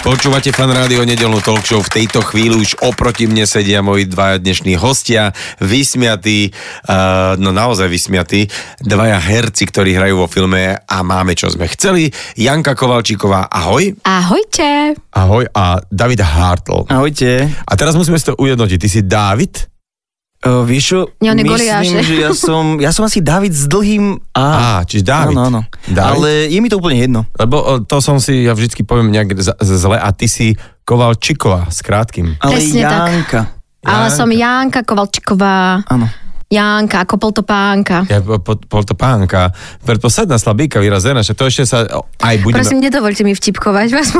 Počúvate fan rádio nedelnú talk show. V tejto chvíli už oproti mne sedia moji dvaja dnešní hostia, vysmiatí, uh, no naozaj vysmiatí, dvaja herci, ktorí hrajú vo filme a máme čo sme chceli. Janka Kovalčíková, ahoj. Ahojte. Ahoj a David Hartl. Ahojte. A teraz musíme si to ujednotiť. Ty si David? Uh, vieš čo, Nie, on je myslím, Goliáš. že ja som, ja som asi David s dlhým A. Á, čiže David. Áno, áno. David? Ale je mi to úplne jedno. Lebo to som si, ja vždycky poviem nejak zle a ty si Kovalčíková s krátkým. Ale Presne tak. Janka. Ale som Janka Kovalčiková. Áno. Janka, ako poltopánka. Ja, po, po, po to pánka. Predposledná slabíka vyrazená, že to ešte sa aj budeme... Prosím, nedovolte mi vtipkovať vás.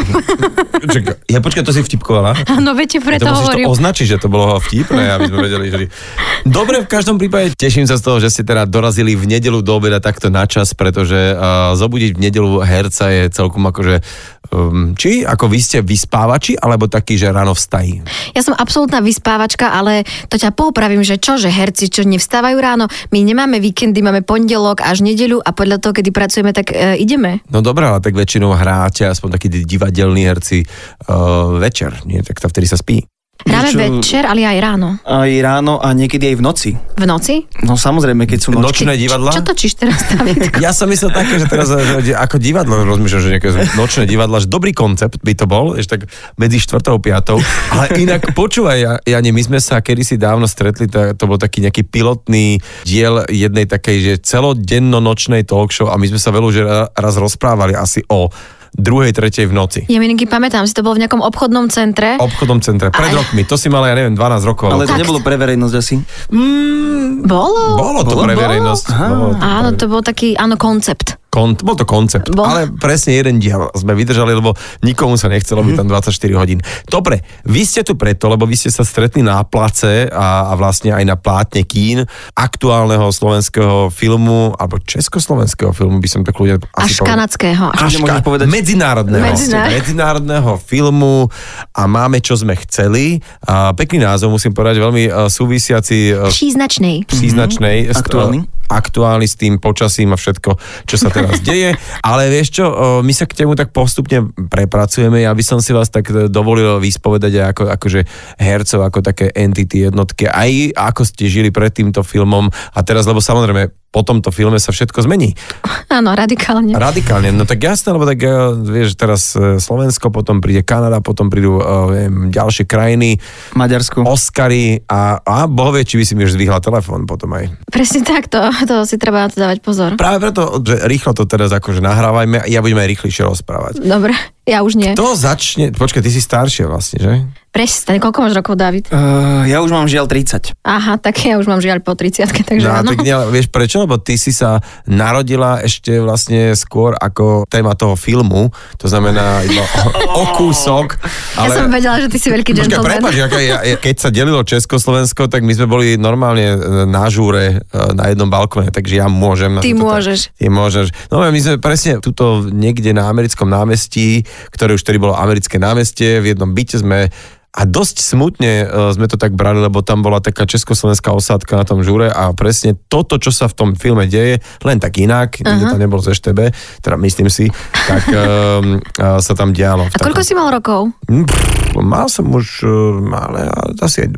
Čak, ja počkaj, to si vtipkovala? Áno, viete, preto to musíš hovorím. to označiť, že to bolo vtipné, aby sme vedeli, že... Dobre, v každom prípade teším sa z toho, že ste teda dorazili v nedelu do obeda takto na čas, pretože uh, zobudiť v nedelu herca je celkom akože... Um, či ako vy ste vyspávači, alebo taký, že ráno vstají? Ja som absolútna vyspávačka, ale to ťa poupravím, že čo, že herci, čo nevstávajú ráno, my nemáme víkendy, máme pondelok až nedeľu a podľa toho, kedy pracujeme, tak e, ideme. No dobré, ale tak väčšinou hráte, aspoň takí divadelní herci uh, večer, nie? Tak to vtedy sa spí. Čo- večer, ale aj ráno. Aj ráno a niekedy aj v noci. V noci? No samozrejme, keď sú nočky. Nočné divadla? Čo točíš teraz, Davidko? Ja som myslel také, že teraz že ako divadlo rozmýšľam, že nejaké nočné divadla, že dobrý koncept by to bol, ešte tak medzi 4. a 5. Ale inak počúvaj, Ja- Jani, my sme sa kedysi dávno stretli, to, to bol taký nejaký pilotný diel jednej takej, že celodenno-nočnej talk show a my sme sa veľa že ra- raz rozprávali asi o druhej, tretej v noci. Ja mininky pamätám si, to bolo v nejakom obchodnom centre. Obchodnom centre, pred Aj. rokmi, to si mala, ja neviem, 12 rokov. Ale to Tak. nebolo pre verejnosť asi. Mm, Bolo? bolo to Bolo? pre verejnosť. Bolo to Áno, pre- to bol taký, áno, koncept. Kon, bol to koncept, Bol. ale presne jeden diel sme vydržali, lebo nikomu sa nechcelo byť tam 24 hodín. Dobre, vy ste tu preto, lebo vy ste sa stretli na place a, a vlastne aj na plátne kín aktuálneho slovenského filmu, alebo československého filmu by som tak ľudia Až povedal. kanadského. Až nemôžeš povedať- medzinárodného, Medzinár- medzinárodného filmu a máme, čo sme chceli. A pekný názov, musím povedať, veľmi uh, súvisiaci uh, Příznačnej. príznačnej. Mhm. Aktuálny. Aktuálny s tým počasím a všetko, čo sa teraz deje. Ale vieš čo, my sa k temu tak postupne prepracujeme. Ja by som si vás tak dovolil vyspovedať ako, akože hercov, ako také entity jednotky, aj ako ste žili pred týmto filmom a teraz, lebo samozrejme po tomto filme sa všetko zmení. Áno, radikálne. Radikálne, no tak jasné, lebo tak eh, vieš, teraz eh, Slovensko, potom príde Kanada, potom prídu eh, neviem, ďalšie krajiny, Maďarsku. Oscary a, a boh vie, či by si mi už zdvihla telefón potom aj. Presne tak, to, to si treba na to dávať pozor. Práve preto, že rýchlo to teraz akože nahrávajme a ja budem aj rýchlejšie rozprávať. Dobre, ja už nie. To začne, počkaj, ty si staršia vlastne, že? Prestaň, koľko máš rokov, David? Uh, ja už mám žiaľ 30. Aha, tak ja už mám žiaľ po 30 takže No, áno. tak nie, ale vieš prečo? Lebo ty si sa narodila ešte vlastne skôr ako téma toho filmu, to znamená iba o, o kúsok. Ja som vedela, že ty si veľký gentleman. prepáč, ja, ja, keď sa delilo Československo, tak my sme boli normálne e, na žúre e, na jednom balkóne, takže ja môžem. na Ty toto- môžeš. Ty môžeš. No my sme presne tuto niekde na americkom námestí, ktoré už tedy bolo americké námestie, v jednom byte sme a dosť smutne uh, sme to tak brali, lebo tam bola taká československá osádka na tom žúre a presne toto, čo sa v tom filme deje, len tak inak, nikto tam nebol z EŠTB, teda myslím si, tak um, sa tam dialo. A koľko takom- si mal rokov? Hm, pff, Mal som už, uh, ale asi aj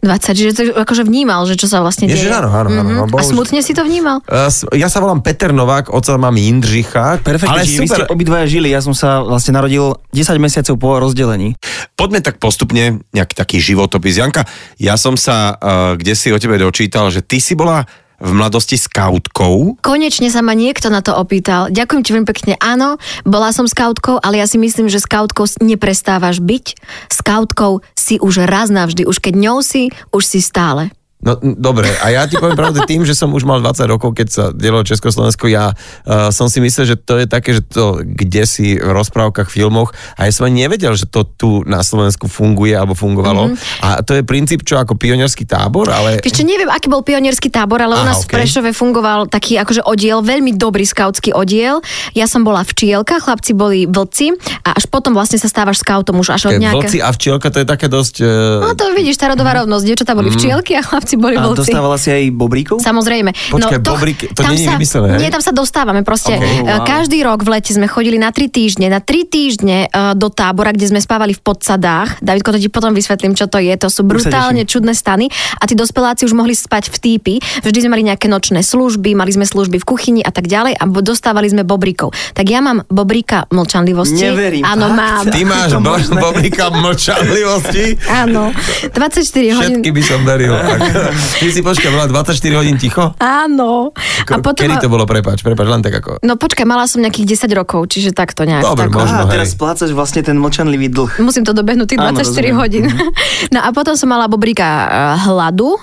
20. 20, čiže to akože vnímal, že čo sa vlastne Ježiš, deje. áno, áno, áno, Mhm. no, A smutne si to vnímal? S- ja sa volám Peter Novák, oca mám Jindřicha. Perfektne, ale čiže vy ste super. obidvaja žili. Ja som sa vlastne narodil 10 mesiacov po rozdelení. Poďme tak postupne, nejaký taký životopis. Janka, ja som sa uh, kde si o tebe dočítal, že ty si bola v mladosti skautkou. Konečne sa ma niekto na to opýtal. Ďakujem ti veľmi pekne. Áno, bola som skautkou, ale ja si myslím, že skautkou neprestávaš byť. Skautkou si už raz navždy. Už keď ňou si, už si stále. No dobre, a ja ti poviem pravdu, tým, že som už mal 20 rokov, keď sa dielo Československo, ja uh, som si myslel, že to je také, že to kde si v rozprávkach, filmoch a ja som ani nevedel, že to tu na Slovensku funguje alebo fungovalo. Mm-hmm. A to je princíp čo ako pionierský tábor, ale... Ešte neviem, aký bol pionierský tábor, ale u Aha, nás v okej. Prešove fungoval taký akože oddiel, veľmi dobrý skautský oddiel. Ja som bola včielka, chlapci boli vlci a až potom vlastne sa stávaš skautom už až od nejaké... Vlci a včielka, to je také dosť... Uh, No to vidíš, tá rodová rovnosť. Dievčatá boli včielky a chlapci boli A vlci. dostávala si aj bobríkov? Samozrejme. Počkaj, bobríky- to tam nie je vymyslené, hej? Nie, tam sa dostávame proste. Ok. Okay, Wow. Každý rok v lete sme chodili na tri týždne, na tri týždne eh, do tábora, kde sme spávali v podsadách. Davidko, to ti potom vysvetlím, čo to je. To sú brutálne čudné stany a tí dospeláci už mohli spať v týpi. Vždy sme mali nejaké nočné služby, mali sme služby v kuchyni a tak ďalej a dostávali sme bobrikov. Tak ja mám bobrika mlčanlivosti. Neverím, Áno, mám. Ty máš to bobrika mlčanlivosti? Áno. 24 hodín. Všetky by som. Ak- Ty si počkaj, bola 24 hodín ticho? Áno. A potom... Kedy to bolo, prepáč, prepáč, len tak ako... No počkaj, mala som nejakých 10 rokov, čiže takto nejak. Dobre, tako. možno. Á, teraz splácaš vlastne ten mlčanlivý dlh. Musím to dobehnúť tých Áno, 24 rozumiem. hodín. No a potom som mala bobrika eh, hladu,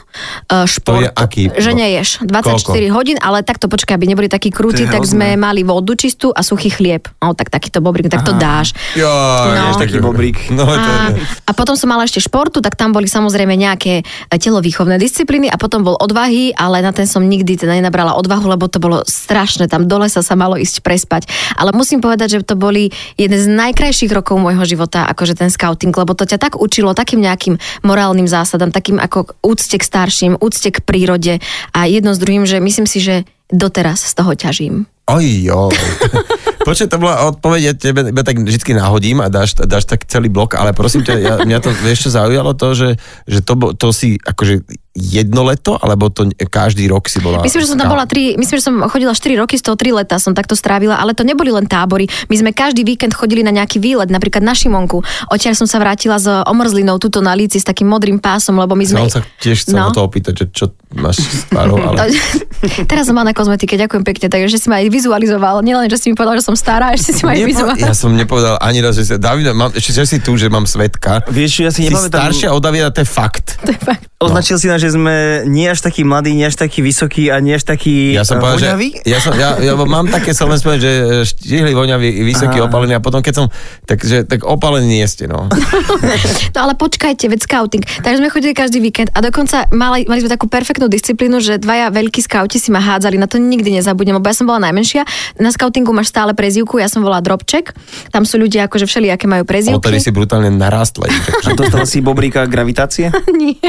šport. To je aký? Že neješ 24 Koľko? hodín, ale takto počkaj, aby neboli takí krutí, tak sme mali vodu čistú a suchý chlieb. No tak takýto bobrik, tak to dáš. Jo, No. Taký bobrík. No, A, a potom som mala ešte športu, tak tam boli samozrejme nejaké eh, telovýchovné disciplíny a potom bol odvahy, ale na ten som nikdy teda nenabrala odvahu, lebo to bolo strašné. Tam dole sa sa malo ísť prespať. Ale musím povedať, že to boli jeden z najkrajších rokov môjho života, akože ten scouting, lebo to ťa tak učilo takým nejakým morálnym zásadám, takým ako úcte k starším, úcte k prírode a jedno s druhým, že myslím si, že doteraz z toho ťažím. Oj, jo. Počkaj, to bola odpoveď, ja tebe iba tak vždy nahodím a dáš, dáš tak celý blok, ale prosím ťa, ja, mňa to čo zaujalo to, že, že to, to si akože jedno leto, alebo to každý rok si bola... Myslím, že som tam bola tri, myslím, že som chodila 4 roky, z toho 3 leta som takto strávila, ale to neboli len tábory. My sme každý víkend chodili na nejaký výlet, napríklad na Šimonku. Odtiaľ som sa vrátila s omrzlinou tuto na líci s takým modrým pásom, lebo my sme... Som sa tiež chcel no. to opýtať, že čo máš s tvárou, ale... Teraz som mala na kozmetike, ďakujem pekne, takže si ma aj vizualizoval. Nielen, že si mi povedal, že som stará, ešte si ma aj Nepo- vizualizoval. ja som nepovedal ani raz, že sa... Davida, mám, ešte že si tu, že mám svetka. Vieš, ja si Si nepamätám... staršia od Davida, to je fakt. To je fakt. Označil si nás, že sme nie až taký mladý, nie až taký vysoký a nie až taký Ja som eh, povedal, voňavý. že... Ja, som, ja, ja mám také, spomenul, že štihli voňavý, vysoký, Aha. opalený a potom keď som... Takže tak opalený nie ste, no. No ale počkajte, veď scouting. Takže sme chodili každý víkend a dokonca mali, mali sme takú perfektnú disciplínu, že dvaja veľkí skauti si ma hádzali, na to nikdy nezabudnem, lebo ja som bola najmenšia. Na scoutingu máš stále prezivku, ja som bola Drobček. Tam sú ľudia akože všelijaké majú prezivky. Odtedy si brutálne narastla. A dostala si bobríka gravitácie? Nie.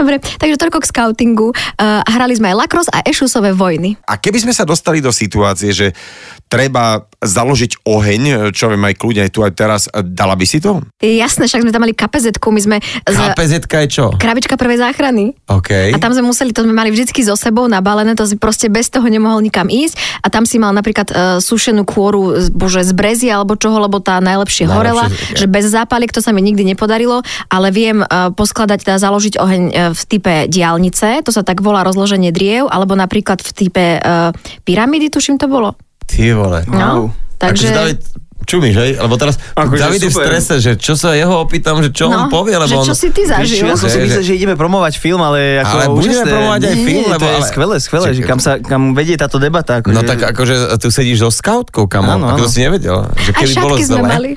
Dobre, takže toľko k scoutingu. Uh, hrali sme aj lacrosse a ešusové vojny. A keby sme sa dostali do situácie, že treba založiť oheň, čo viem aj kľudne aj tu aj teraz, dala by si to? Jasné, však sme tam mali kpz my sme kpz je čo? krabička prvej záchrany. OK. A tam sme museli, to sme mali vždycky so sebou nabalené, to si proste bez toho nemohol nikam ísť. A tam si mal napríklad uh, sušenú kôru, z- bože, z brezy alebo čoho, lebo tá najlepšie, Najlepšie, horela, že bez zápaliek to sa mi nikdy nepodarilo, ale viem uh, poskladať, teda založiť oheň uh, v type diálnice, to sa tak volá rozloženie driev, alebo napríklad v type uh, pyramídy, tuším to bolo. Ty vole. No, takže... Akože David, čumíš, hej? Lebo teraz Akože David je v strese, že čo sa jeho opýtam, že čo No, on povie, lebo že on... čo si ty zažil? ja som si Že- myslel, že ideme promovať film, ale ako Ale budeme úžasné. promovať aj film, nie, lebo to je ale- skvelé, skvelé, že kam, sa, kam vedie táto debata. Akože... No tak akože tu sedíš so skautkou, kamo. Áno, Ako to si nevedel. Že keby bolo šatky zle. mali.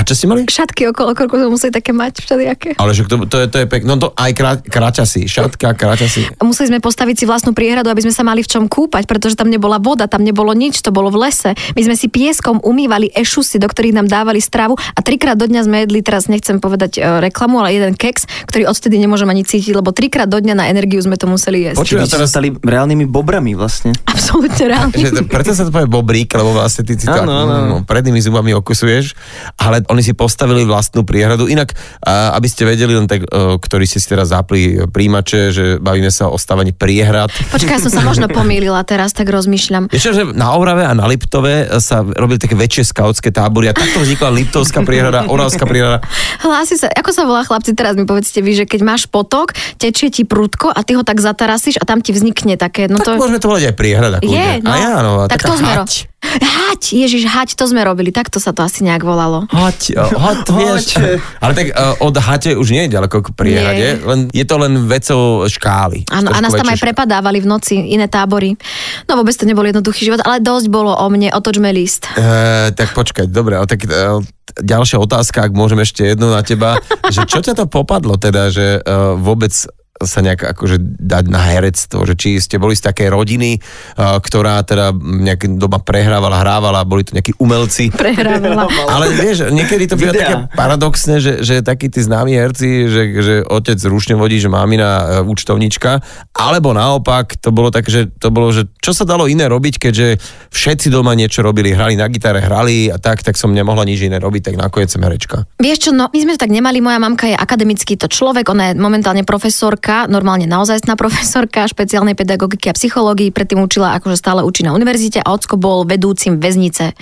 A čo ste mali? Šatky okolo korku sme museli také mať všelijaké. Ale že to, to, je, to je pekné. No to aj krá, kráťasy. Šatka, kráťasy. museli sme postaviť si vlastnú priehradu, aby sme sa mali v čom kúpať, pretože tam nebola voda, tam nebolo nič, to bolo v lese. My sme si pieskom umývali ešusy, do ktorých nám dávali stravu a trikrát do dňa sme jedli, teraz nechcem povedať e, reklamu, ale jeden keks, ktorý odtedy nemôžem ani cítiť, lebo trikrát do dňa na energiu sme to museli jesť. Počuj, Čiže a ste teraz- stali reálnymi bobrami vlastne. Absolútne reálne. To, preto sa to povie bobrík, lebo vlastne ty si to no, prednými zubami okusuješ, ale oni si postavili vlastnú priehradu. Inak, a, aby ste vedeli, len tak, e, ktorí ste si teraz zapli príjimače, že bavíme sa o stavaní priehrad. Počkaj, ja som sa možno pomýlila teraz, tak rozmýšľam. Vieš že na Orave a na Liptove sa robili také väčšie skautské tábory a takto vznikla Liptovská priehrada, Oravská priehrada. Hlási sa, ako sa volá chlapci, teraz mi povedzte vy, že keď máš potok, tečie ti prúdko a ty ho tak zatarasíš a tam ti vznikne také, no Tak to... môžeme to volať aj priehrada. Je, no. A ja, no, tak to sme, hať. Hať, ježiš, hať, to sme robili, takto sa to asi nejak volalo. Hať, o, hat, vieš. Ale tak uh, od hate už nie je ďaleko k priehade, Nie. len je to len vecou škály. Áno, a nás tam aj prepadávali v noci iné tábory. No vôbec to nebol jednoduchý život, ale dosť bolo o mne, otočme list. Uh, tak počkaj, dobre, ale tak uh, ďalšia otázka, ak môžem ešte jednu na teba, že čo ťa to popadlo teda, že uh, vôbec sa nejak akože dať na herectvo, že či ste boli z takej rodiny, ktorá teda nejak doma prehrávala, hrávala, boli to nejakí umelci. Prehrávala. Ale vieš, niekedy to býva Videa. také paradoxné, že, že takí tí známi herci, že, že otec rušne vodí, že mamina e, účtovnička, alebo naopak, to bolo tak, že to bolo, že čo sa dalo iné robiť, keďže všetci doma niečo robili, hrali na gitare, hrali a tak, tak som nemohla nič iné robiť, tak nakoniec som herečka. Vieš čo, no my sme to tak nemali, moja mamka je akademický to človek, ona je momentálne profesorka, normálne naozajstná profesorka špeciálnej pedagogiky a psychológii, predtým učila, akože stále učí na univerzite a ocko bol vedúcim väznice.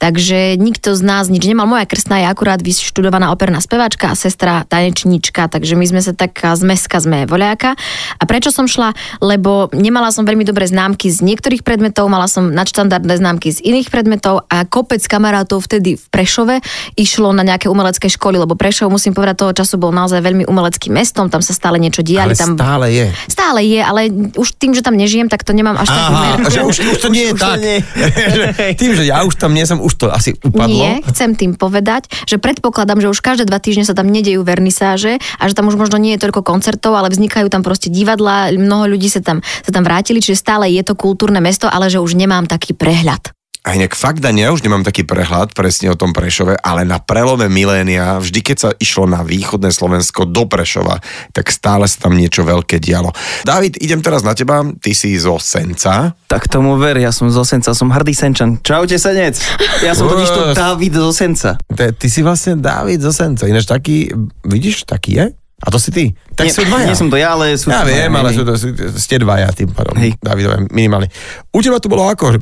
Takže nikto z nás nič nemal. Moja krstná je akurát vyštudovaná operná speváčka a sestra tanečnička, takže my sme sa taká zmeska sme voľáka. A prečo som šla? Lebo nemala som veľmi dobré známky z niektorých predmetov, mala som nadštandardné známky z iných predmetov a kopec kamarátov vtedy v Prešove išlo na nejaké umelecké školy, lebo Prešov, musím povedať, toho času bol naozaj veľmi umeleckým mestom, tam sa stále niečo diali. Ale tam... stále je. Stále je, ale už tým, že tam nežijem, tak to nemám až tak Aha, že už, už to nie je Už tak. nie. Tým, že ja už tam nie som, už to asi upadlo. Nie, chcem tým povedať, že predpokladám, že už každé dva týždne sa tam nedejú vernisáže a že tam už možno nie je toľko koncertov, ale vznikajú tam proste divadlá, mnoho ľudí sa tam, sa tam vrátili, čiže stále je to kultúrne mesto, ale že už nemám taký prehľad. A inak fakt, Dani, ja už nemám taký prehľad presne o tom Prešove, ale na prelome milénia, vždy keď sa išlo na východné Slovensko do Prešova, tak stále sa tam niečo veľké dialo. David, idem teraz na teba, ty si zo Senca. Tak tomu ver, ja som z Osenca, som hrdý Senčan. Čaute, Senec. Ja som totiž to. David z Osenca. Ty, ty si vlastne Dávid zo Senca, ináč taký, vidíš, taký je? A to si ty. Tak nie, sú dvaja. Nie som to ja, ale sú Ja to viem, dvaja, ale sú to, ste dvaja tým pádom. Hej. Davidové, minimálne. U teba to bolo ako?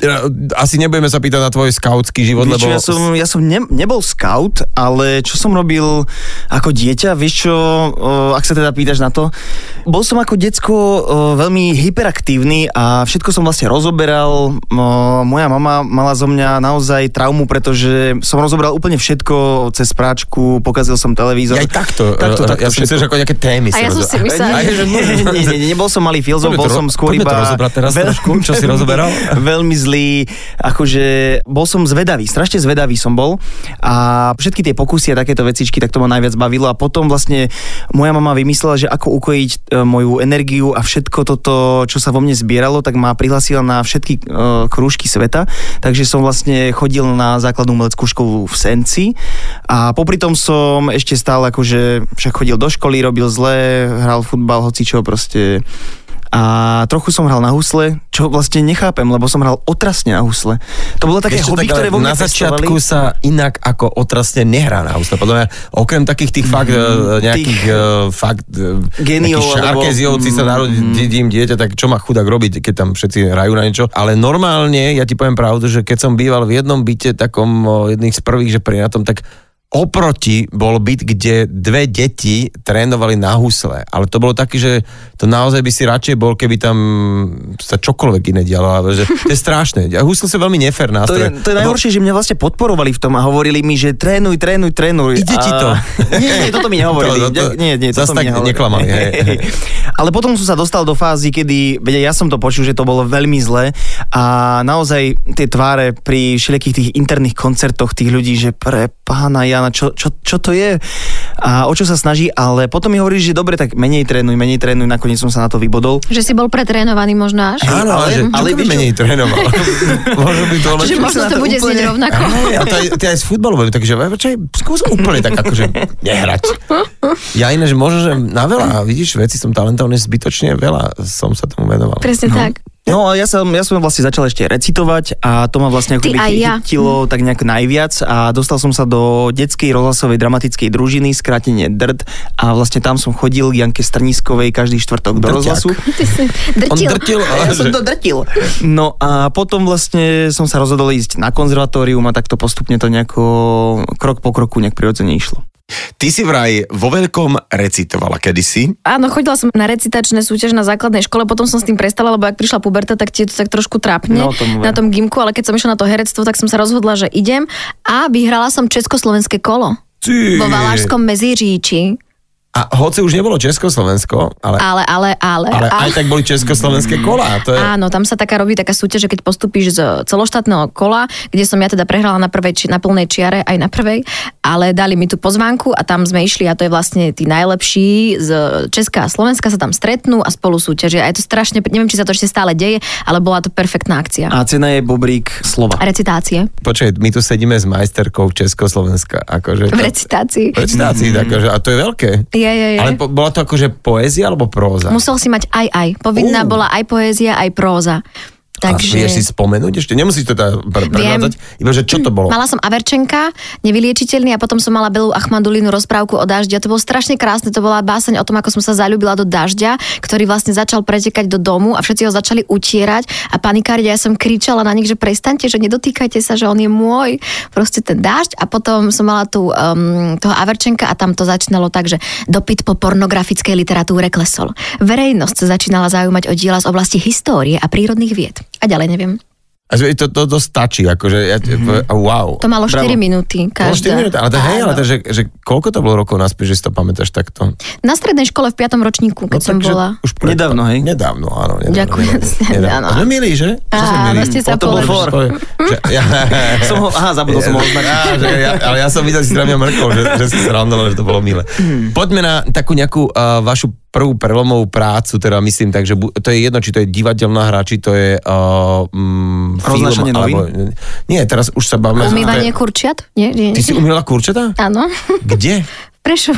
Asi nebudeme sa pýtať na tvoj skautský život, Vieš lebo... ja som, ja som ne, nebol scout, ale čo som robil ako dieťa, vieš čo, ak sa teda pýtaš na to, bol som ako decko veľmi hyperaktívny a všetko som vlastne rozoberal. Moja mama mala zo mňa naozaj traumu, pretože som rozoberal úplne všetko cez práčku, pokazil som televízor. Ja aj takto, takto, eh, takto ja som všetko. ako nejaké témy. A ja som si myslela, že- nie, nie, nie, nebol som malý filozof, bol som skôr poďme to iba... rozobrať teraz trošku, čo si rozoberal? veľmi zlý, akože bol som zvedavý, strašne zvedavý som bol a všetky tie pokusy a takéto vecičky, tak to ma najviac bavilo a potom vlastne moja mama vymyslela, že ako ukojiť e, moju energiu a všetko toto, čo sa vo mne zbieralo, tak ma prihlasila na všetky e, krúžky sveta, takže som vlastne chodil na základnú umeleckú školu v Senci a popri tom som ešte stále akože však chodil do školy, robil zle, hral futbal, hoci čo proste a trochu som hral na husle, čo vlastne nechápem, lebo som hral otrasne na husle. To bolo také čo, hobby, tak, ktoré vo mne na začiatku pestovali. sa inak ako otrasne nehrá na husle. Podľa mňa, okrem takých tých fakt, mm, nejakých tých uh, fakt nejakých alebo- šarkeziovci sa narodí mm. dieťa, tak čo má chudák robiť, keď tam všetci hrajú na niečo. Ale normálne, ja ti poviem pravdu, že keď som býval v jednom byte, takom jedných z prvých, že pri na tom, tak oproti bol byt, kde dve deti trénovali na husle. Ale to bolo taký, že to naozaj by si radšej bol, keby tam sa čokoľvek iné dialo. Ale že to je strašné. A husle sú veľmi nefér To nástroj. je, to je najhoršie, že mňa vlastne podporovali v tom a hovorili mi, že trénuj, trénuj, trénuj. Ide a... ti to. Nie, nie, toto mi nehovorili. To- to- nie, nie, zas toto mi tak nehovorili. neklamali, hej. Ale potom som sa dostal do fázy, kedy, vedia, ja som to počul, že to bolo veľmi zle a naozaj tie tváre pri všelijakých tých interných koncertoch tých ľudí, že pre pána Jana, čo, čo, čo to je a o čo sa snaží, ale potom mi hovorí, že dobre, tak menej trénuj, menej trénuj, nakoniec som sa na to vybodol. Že si bol pretrénovaný možno až. Áno, ale, ale- že, ale ale čo? menej trénoval. Možno by to Že lepšie. možno to bude úplne- znieť rovnako. Hej, a to aj, to aj s futbalom, takže počkaj, skús úplne tak akože nehrať. Ja iné, že možno, že na veľa, vidíš, veci som talentovaný zbytočne veľa som sa tomu venoval. Presne tak. No a ja som, ja som vlastne začal ešte recitovať a to ma vlastne ako keby aj ja. chytilo tak nejak najviac a dostal som sa do detskej rozhlasovej dramatickej družiny, skrátenie DRT a vlastne tam som chodil k Janke Strniskovej každý štvrtok do Drťák. rozhlasu. Ty si On drtil. drtil, A ja som to drtil. No a potom vlastne som sa rozhodol ísť na konzervatórium a takto postupne to nejako krok po kroku nejak prirodzene išlo. Ty si vraj vo veľkom recitovala kedysi. Áno, chodila som na recitačné súťaž na základnej škole, potom som s tým prestala, lebo ak prišla puberta, tak ti je to tak trošku trápne No, tomu na tom gimku, ale keď som išla na to herectvo, tak som sa rozhodla, že idem a vyhrala som Československé kolo Ty. vo Valašskom Meziříči. A hoci už nebolo Československo, ale, Ale, ale, ale, ale aj tak boli československé kolá. To je, Áno, tam sa taká robí taká súťaž, že keď postupíš z celoštátneho kola, kde som ja teda prehrala na prvej, či, na plnej čiare, aj na prvej, ale dali mi tú pozvánku a tam sme išli a to je vlastne tí najlepší z Česka a Slovenska sa tam stretnú a spolu súťažia. A je to strašne, neviem, či sa to ešte stále deje, ale bola to perfektná akcia. A cena je bobrík slova. Recitácie. Počkaj, my tu sedíme s majsterkou Československa. Akože, V recitácii. v recitácii, mm. akože, a to je veľké. Je, je, je. Ale po, bola to akože poézia alebo próza? Musel si mať aj aj. Povinná Ú. bola aj poézia, aj próza. Takže... A vieš si spomenúť ešte? Nemusíš to teda pre- prevádzať, iba že čo to bolo? Mala som Averčenka, nevyliečiteľný a potom som mala Belu Achmadulinu rozprávku o daždi a to bolo strašne krásne, to bola báseň o tom, ako som sa zalúbila do dažďa, ktorý vlastne začal pretekať do domu a všetci ho začali utierať a panikáriť a ja som kričala na nich, že prestaňte, že nedotýkajte sa, že on je môj, proste ten dážď a potom som mala tu um, toho Averčenka a tam to začínalo tak, že dopyt po pornografickej literatúre klesol. Verejnosť sa začínala zaujímať o diela z oblasti histórie a prírodných vied. A ďalej neviem. A to, to, to stačí, akože, ja, mm-hmm. wow. To malo 4 Bravo. minúty Bolo 4 každá. minúty, ale to, hej, ale to, že, že koľko to bolo rokov naspäť, že si to pamätáš takto? Na strednej škole v 5. ročníku, keď som takže bola. Už pred- Nedávno, hej? Nedávno, áno. Nedávno, Ďakujem. Nedávno, nedávno. Áno. Sme milí, že? Sme Áno, milí? ste sa to bol for. Že, ja, Som ho, aha, zabudol som ho označiť. Ja, ale ja som videl, že si mňa mrkol, že, že si srandoval, že to bolo milé. Hmm. Poďme na takú nejakú uh, vašu prvú prelomovú prácu, teda myslím tak, že bu- to je jedno, či to je divadelná hra, či to je uh, mm, film, alebo... Nie, teraz už sa bavíme... Umývanie kurčiat? Nie, nie, Ty si umývala kurčatá? Áno. Kde? Prečo?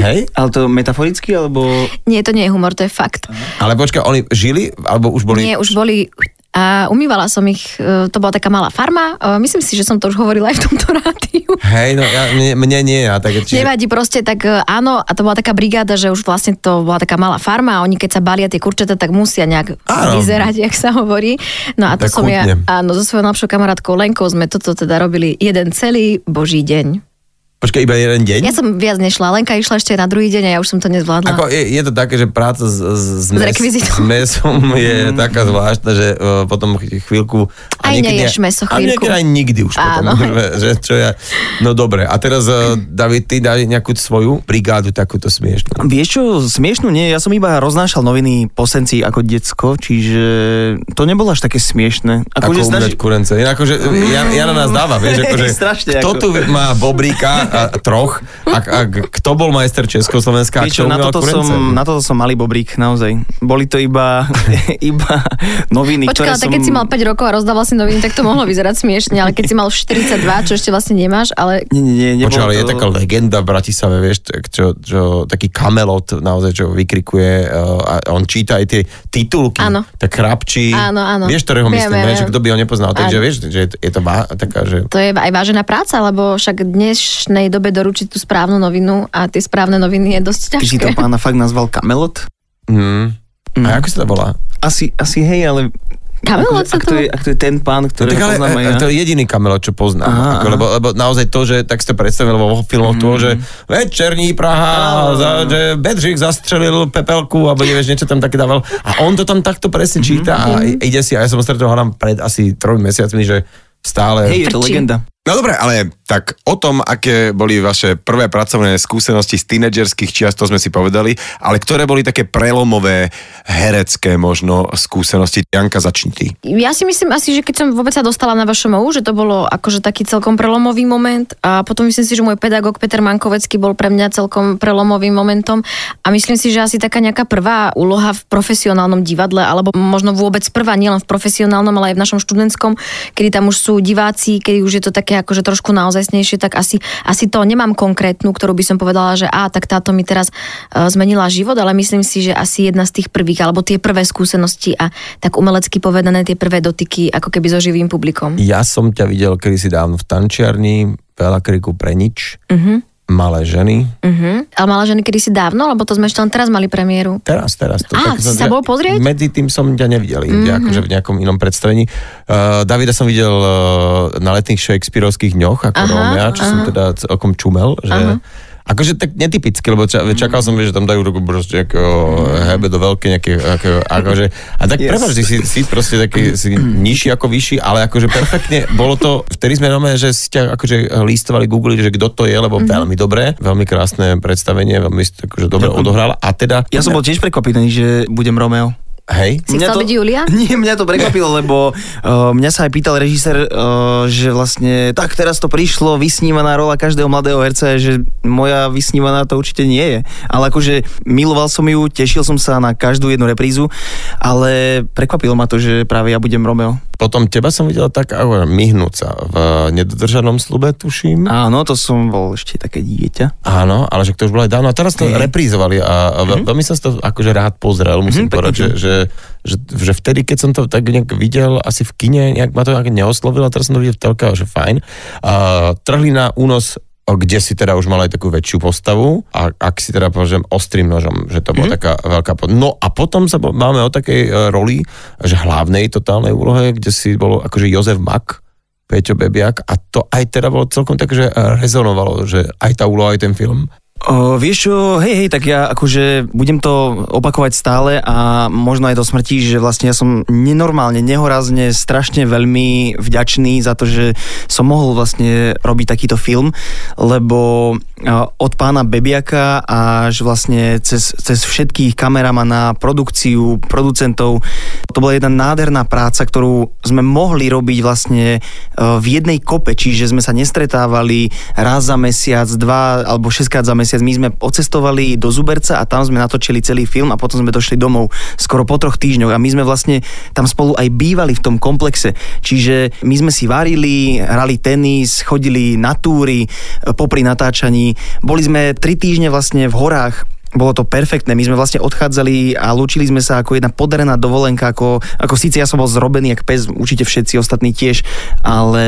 Hej? Ale to metaforicky, alebo... Nie, to nie je humor, to je fakt. Ale počkaj, oni žili? Alebo už boli... Nie, už boli... A umývala som ich, e, to bola taká malá farma. E, Myslím si, že som to už hovorila aj v tomto rádiu. Hej, no ja, mne, mne nie, ja tak... Čiže... Nevadí proste, tak e, áno, a to bola taká brigáda, že už vlastne to bola taká malá farma a oni keď sa balia tie kurčata, tak musia nejak Áno. vyzerať, jak sa hovorí. No a to Tak som ja, chutne. áno, so svojou najlepšou kamarátkou Lenkou sme toto teda robili jeden celý boží deň. Počkaj, iba jeden deň? Ja som viac nešla, Lenka išla ešte na druhý deň a ja už som to nezvládla. Ako je, je to také, že práca s, s, s, mes, s mesom je taká zvláštna, že uh, potom ch- chvíľku... Aj neješ mäso A chvíľku. niekedy aj nikdy už potom. Áno. Že, že čo ja, no dobre, a teraz uh, David, ty daj nejakú svoju brigádu takúto smiešnú. Vieš čo, smiešnú nie, ja som iba roznášal noviny po senci ako decko, čiže to nebolo až také smiešne. Ako že umrieť kurence. Inak akože Jan, Jana nás dáva, vieš, akože, Strašne kto ako- tu má bobríka a, troch a, a kto bol majster Československa a Vieš kto čo, na toto, kurence? som, na toto som malý bobrík, naozaj. Boli to iba, iba noviny, Počkaj, ktoré tak som... keď si mal 5 rokov a rozdával si noviny, tak to mohlo vyzerať smiešne, ale keď si mal už 42, čo ešte vlastne nemáš, ale Nie, nie, nie, ale to... je taká legenda v Bratislave, vieš, čo, čo, taký kamelot naozaj, čo vykrikuje uh, a on číta aj tie titulky. Áno. Tak chrapčí. Áno, áno. Vieš, ktorého Viem, myslím, viem, vieš, viem. kto by ho nepoznal. Takže vieš, že je to, je to vá, taká, že... to je aj vážená práca, lebo však v dnešnej dobe doručiť tú správnu novinu a tie správne noviny je dosť Ty si to ťažké. pána fakt nazval kamelot? Mm. Mm. A ako sa to volá? Asi, asi hej, ale... Kamelot sa ak, to... to je, ak to je ten pán, No, ktorého tak ale poznám aj e, ja. to je jediný kamelot, čo poznám. Aha, ako, aha. lebo, lebo naozaj to, že tak si to predstavil vo filmoch mm. toho, že večerní Praha, za, že Bedřich zastrelil pepelku, alebo nevieš, niečo tam také dával. A on to tam takto presne číta a ide si, a ja som stretol pred asi tromi mesiacmi, že stále... Hej, je to legenda. No dobre, ale tak o tom, aké boli vaše prvé pracovné skúsenosti z tínedžerských čiast, to sme si povedali, ale ktoré boli také prelomové, herecké možno skúsenosti. Janka, začni ty. Ja si myslím asi, že keď som vôbec sa dostala na VŠMU, že to bolo akože taký celkom prelomový moment a potom myslím si, že môj pedagóg Peter Mankovecký bol pre mňa celkom prelomovým momentom a myslím si, že asi taká nejaká prvá úloha v profesionálnom divadle alebo možno vôbec prvá, nielen v profesionálnom, ale aj v našom študentskom, kedy tam už sú diváci, kedy už je to také akože trošku naozajstnejšie, tak asi, asi to nemám konkrétnu, ktorú by som povedala, že a tak táto mi teraz uh, zmenila život, ale myslím si, že asi jedna z tých prvých, alebo tie prvé skúsenosti a tak umelecky povedané tie prvé dotyky ako keby so živým publikom. Ja som ťa videl kedysi dávno v tančiarni, veľa kriku pre nič, Mhm. Malé ženy. Uh-huh. Ale mala ženy kedysi dávno, lebo to sme ešte len teraz mali premiéru. Teraz, teraz. To, Á, si sa bol pozrieť? Medzi tým som ťa nevidel inde, mm-hmm. akože v nejakom inom predstavení. Uh, Davida som videl uh, na letných Shakespeareovských dňoch ako Aha, Rómea, čo som aha. teda celkom čumel, že Aha. Akože tak netypicky, lebo ča, čakal som, že tam dajú ruku proste ako hebe do veľké nejaké, ako, akože, a tak yes. prepáč, si, si proste taký si nižší ako vyšší, ale akože perfektne, bolo to, vtedy sme normálne, že si ťa akože listovali, googlili, že kto to je, lebo mm-hmm. veľmi dobré, veľmi krásne predstavenie, veľmi akože dobre odohral a teda... Ja som bol tiež prekvapený, že budem Romeo. Hej. Si chcel to, byť Julia? Nie, mňa to prekvapilo, lebo uh, mňa sa aj pýtal režisér, uh, že vlastne tak teraz to prišlo, vysnívaná rola každého mladého herca, že moja vysnívaná to určite nie je. Ale akože miloval som ju, tešil som sa na každú jednu reprízu, ale prekvapilo ma to, že práve ja budem Romeo. Potom teba som videl tak ako myhnúť sa v nedodržanom slube, tuším. Áno, to som bol ešte také dieťa. Áno, ale že to už bolo aj dávno. A teraz to Hej. reprízovali a, a mm-hmm. veľmi som to akože rád pozrel, musím Mhm, mm-hmm, povedať, že, pekne. Že, že, že, vtedy, keď som to tak nejak videl, asi v kine, nejak ma to nejak neoslovilo, teraz som to videl v telke, že fajn. A, trhli na únos kde si teda už mal aj takú väčšiu postavu a ak si teda poviem ostrým nožom, že to bola mm-hmm. taká veľká... Po... No a potom sa máme o takej e, roli, že hlavnej totálnej úlohe, kde si bol akože Jozef Mak, Peťo Bebiak a to aj teda bolo celkom tak, že e, rezonovalo, že aj tá úloha, aj ten film. O, vieš čo, hej, hej, tak ja akože budem to opakovať stále a možno aj do smrti, že vlastne ja som nenormálne, nehorazne, strašne veľmi vďačný za to, že som mohol vlastne robiť takýto film, lebo od pána Bebiaka až vlastne cez, cez všetkých kameramana, produkciu, producentov, to bola jedna nádherná práca, ktorú sme mohli robiť vlastne v jednej kope, čiže sme sa nestretávali raz za mesiac, dva alebo šestkrát za mesiac. My sme odcestovali do Zuberca a tam sme natočili celý film a potom sme došli domov skoro po troch týždňoch a my sme vlastne tam spolu aj bývali v tom komplexe. Čiže my sme si varili, hrali tenis, chodili na túry popri natáčaní. Boli sme tri týždne vlastne v horách bolo to perfektné. My sme vlastne odchádzali a lúčili sme sa ako jedna podarená dovolenka, ako, ako síce ja som bol zrobený jak pes, určite všetci ostatní tiež, ale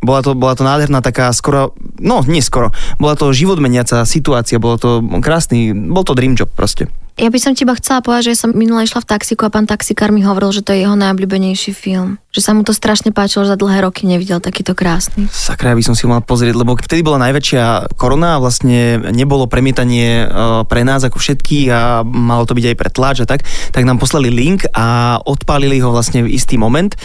bola to, bola to nádherná taká skoro, no nie skoro, bola to životmeniaca situácia, bolo to krásny, bol to dream job proste. Ja by som ti iba chcela povedať, že som minule išla v taxiku a pán taxikár mi hovoril, že to je jeho najobľúbenejší film. Že sa mu to strašne páčilo, že za dlhé roky nevidel takýto krásny. Sakra, ja by som si ho mal pozrieť, lebo vtedy bola najväčšia korona a vlastne nebolo premietanie e, pre nás ako všetkých a malo to byť aj pre tlač a tak, tak nám poslali link a odpálili ho vlastne v istý moment.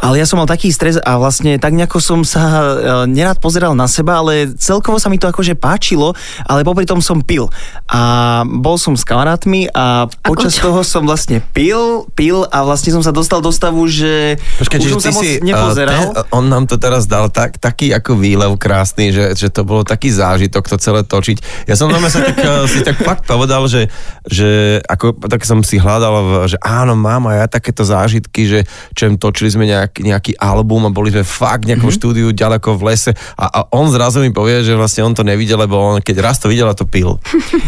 Ale ja som mal taký stres a vlastne tak nejako som sa e, nerád pozeral na seba, ale celkovo sa mi to akože páčilo, ale popri tom som pil. A bol som s kamarátmi a počas čo? toho som vlastne pil, pil a vlastne som sa dostal do stavu, že Počkaj, už čiže som sa moc si, nepozeral. uh, ten, on nám to teraz dal tak, taký ako výlev krásny, že, že to bolo taký zážitok to celé točiť. Ja som normálne sa tak, uh, si tak fakt povedal, že, že ako, tak som si hľadal, že áno, mám aj ja takéto zážitky, že čem točili sme nejak, nejaký album a boli sme fakt v nejakom mm-hmm. štúdiu ďaleko v lese a, a on zrazu mi povie, že vlastne on to nevidel, lebo on keď raz to videl a to pil.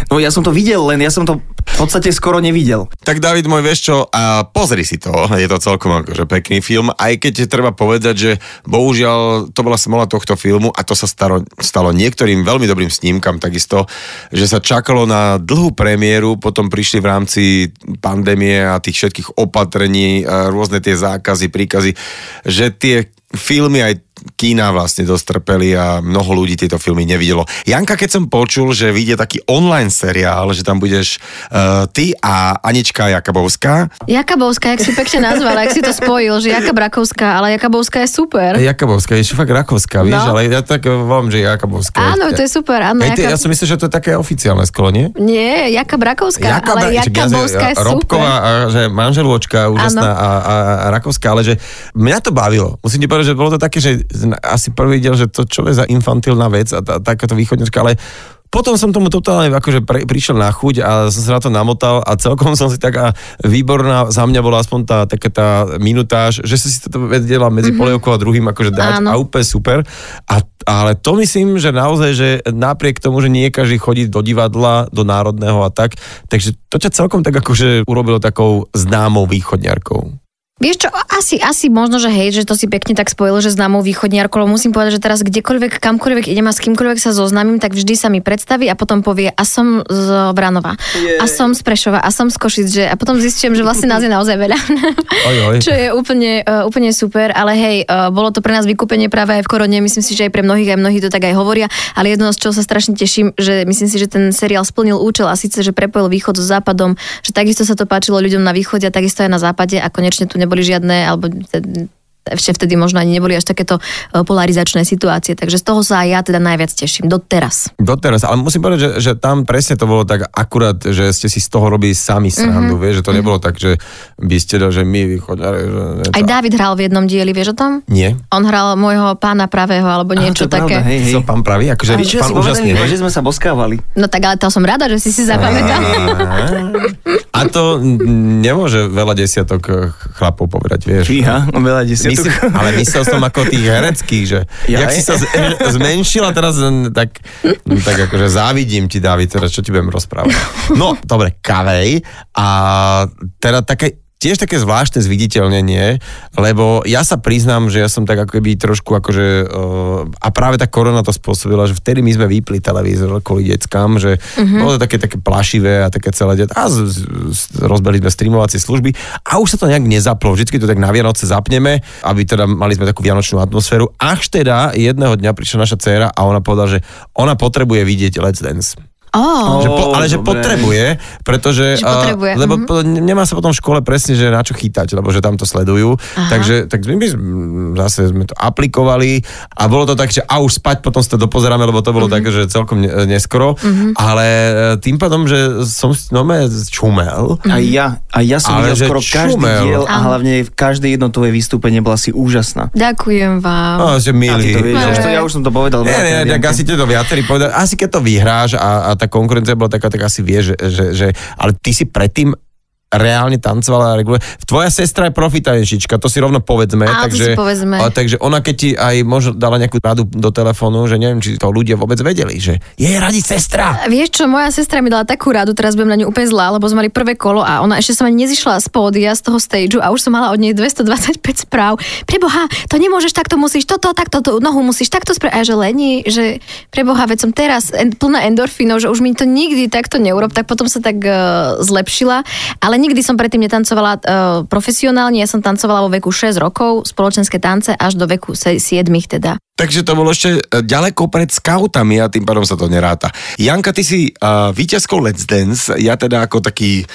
No ja som to videl, len ja som to v podstate skoro nevidel. Tak David môj, vieš čo, a pozri si to, je to celkom akože pekný film, aj keď treba povedať, že bohužiaľ to bola smola tohto filmu a to sa stalo, stalo niektorým veľmi dobrým snímkam takisto, že sa čakalo na dlhú premiéru, potom prišli v rámci pandémie a tých všetkých opatrení, rôzne tie zákazy, príkazy, že tie filmy aj kína vlastne dostrpeli a mnoho ľudí tieto filmy nevidelo. Janka, keď som počul, že vyjde taký online seriál, že tam budeš uh, ty a Anička Jakabovská, Jakabovská, jak si pekne nazval, jak si to spojil, že Jakab Rakovská, ale Jakabovská je super. Jakabovská, je fakt Rakovská, vieš, No. ale ja tak volám, že Jakabovská. Áno, to je super, áno. Hej, ty, ja som myslel, že to je také oficiálne skolo, nie? Nie, Jakab Rakovská, ale Bra- však ja- Jakabovská je Robková, super. a, že manželôčka úžasná a, a, a Rakovská, ale že mňa to bavilo. Musím ti povedať, že bolo to také, že asi prvý diel, že to čo je za infantilná vec a tá, takáto východňačka, ale potom som tomu totálne akože pre, prišiel na chuť a som sa na to namotal a celkom som si taká výborná, za mňa bola aspoň tá, taká tá minutáž, že si to vedela medzi mm-hmm. polievkou a druhým akože dať Áno. a úplne super. A, ale to myslím, že naozaj, že napriek tomu, že nie každý chodí do divadla, do národného a tak, takže to ťa celkom tak akože urobilo takou známou východňarkou. Vieš čo, asi, asi možno, že hej, že to si pekne tak spojilo, že známou východniarkou, musím povedať, že teraz kdekoľvek, kamkoľvek idem a s kýmkoľvek sa zoznamím, tak vždy sa mi predstaví a potom povie, a som z Branova, a som z Prešova, a som z Košic, že, a potom zistím, že vlastne nás je naozaj veľa. Oj, oj. Čo je úplne, uh, úplne super, ale hej, uh, bolo to pre nás vykúpenie práve aj v korone, myslím si, že aj pre mnohých, aj mnohí to tak aj hovoria, ale jedno z čoho sa strašne teším, že myslím si, že ten seriál splnil účel a síce, že prepojil východ so západom, že takisto sa to páčilo ľuďom na východe a takisto aj na západe a konečne tu neboli žiadne, alebo te- ešte vtedy možno ani neboli až takéto e, polarizačné situácie, takže z toho sa aj ja teda najviac teším, doteraz. Doteraz, ale musím povedať, že, že tam presne to bolo tak akurát, že ste si z toho robili sami srandu, mm-hmm. vieš, že to nebolo tak, že by ste, že my vychodňari, že... Aj David hral v jednom dieli, vieš o tom? Nie. On hral môjho pána pravého, alebo niečo to je také. pravda, hej, hej. Som pán pravý, akože ja pán úžasný, hej? že sme sa boskávali. No tak ale to som rada, že si si zapamätal. A to nemôže veľa desiatok eh, chlapov povedať, vieš. Fíha, no veľa desiatok. Myslím, ale myslel som ako tých hereckých, že Ja jak aj. si sa z- zmenšil a teraz mm, tak, mm, tak akože závidím ti, Dávid, teraz čo ti budem rozprávať. No, dobre, kavej a teda také tiež také zvláštne zviditeľnenie, lebo ja sa priznám, že ja som tak ako keby trošku akože, uh, a práve tá korona to spôsobila, že vtedy my sme vypli televízor kvôli deckám, že uh-huh. bolo to také, také plašivé a také celé det- a z, z, rozbehli sme streamovacie služby a už sa to nejak nezaplo, vždycky to tak na Vianoce zapneme, aby teda mali sme takú vianočnú atmosféru, až teda jedného dňa prišla naša dcéra a ona povedala, že ona potrebuje vidieť Let's Dance. Oh, Že po, ale že dobre. potrebuje, pretože... Že potrebuje, A, lebo mhm. po, nemá sa potom v škole presne, že na čo chytať, lebo že tam to sledujú. Aha. Takže tak my sme zase sme to aplikovali a bolo to tak, že a už spať, potom sa to dopozeráme, lebo to bolo Mhm. mm-hmm. také, že celkom ne, neskoro. Mm-hmm. Ale e, tým pádom, že som normálne čumel, Aj ja, aj ja som videl skoro každý čumel. diel a hlavne každé jedno tvoje vystúpenie bola si úžasná. ďakujem vám. a, že A ty milý. to vieš, ja už, som to povedal. Nie, nie, tak asi to viacerí povedali. Asi keď to vyhráš a, a tá konkurencia bola taká, tak asi vieš, že, že, že ale ty si predtým reálne tancovala regulárne. Tvoja sestra je profi tanečnička, to si rovno povedzme. Á, to takže, si povedzme. A, takže ona keď ti aj možno dala nejakú radu do telefónu, že neviem, či to ľudia vôbec vedeli, že je radi sestra. Vieš čo, moja sestra mi dala takú radu, teraz budem na ňu úplne zlá, lebo sme mali prvé kolo a ona ešte sa ma nezišla z pódia, z toho stageu a už som mala od nej 225 správ. Preboha, to nemôžeš, takto musíš, toto, takto, tú nohu musíš takto spraviť. A že Leni, že preboha, veď som teraz en, plná endorfínov, že už mi to nikdy takto neurob, tak potom sa tak uh, zlepšila. Ale nikdy som predtým netancovala uh, profesionálne, ja som tancovala vo veku 6 rokov, spoločenské tance až do veku 7 teda. Takže to bolo ešte e, ďaleko pred scoutami a tým pádom sa to neráta. Janka, ty si uh, víťazkou Let's Dance, ja teda ako taký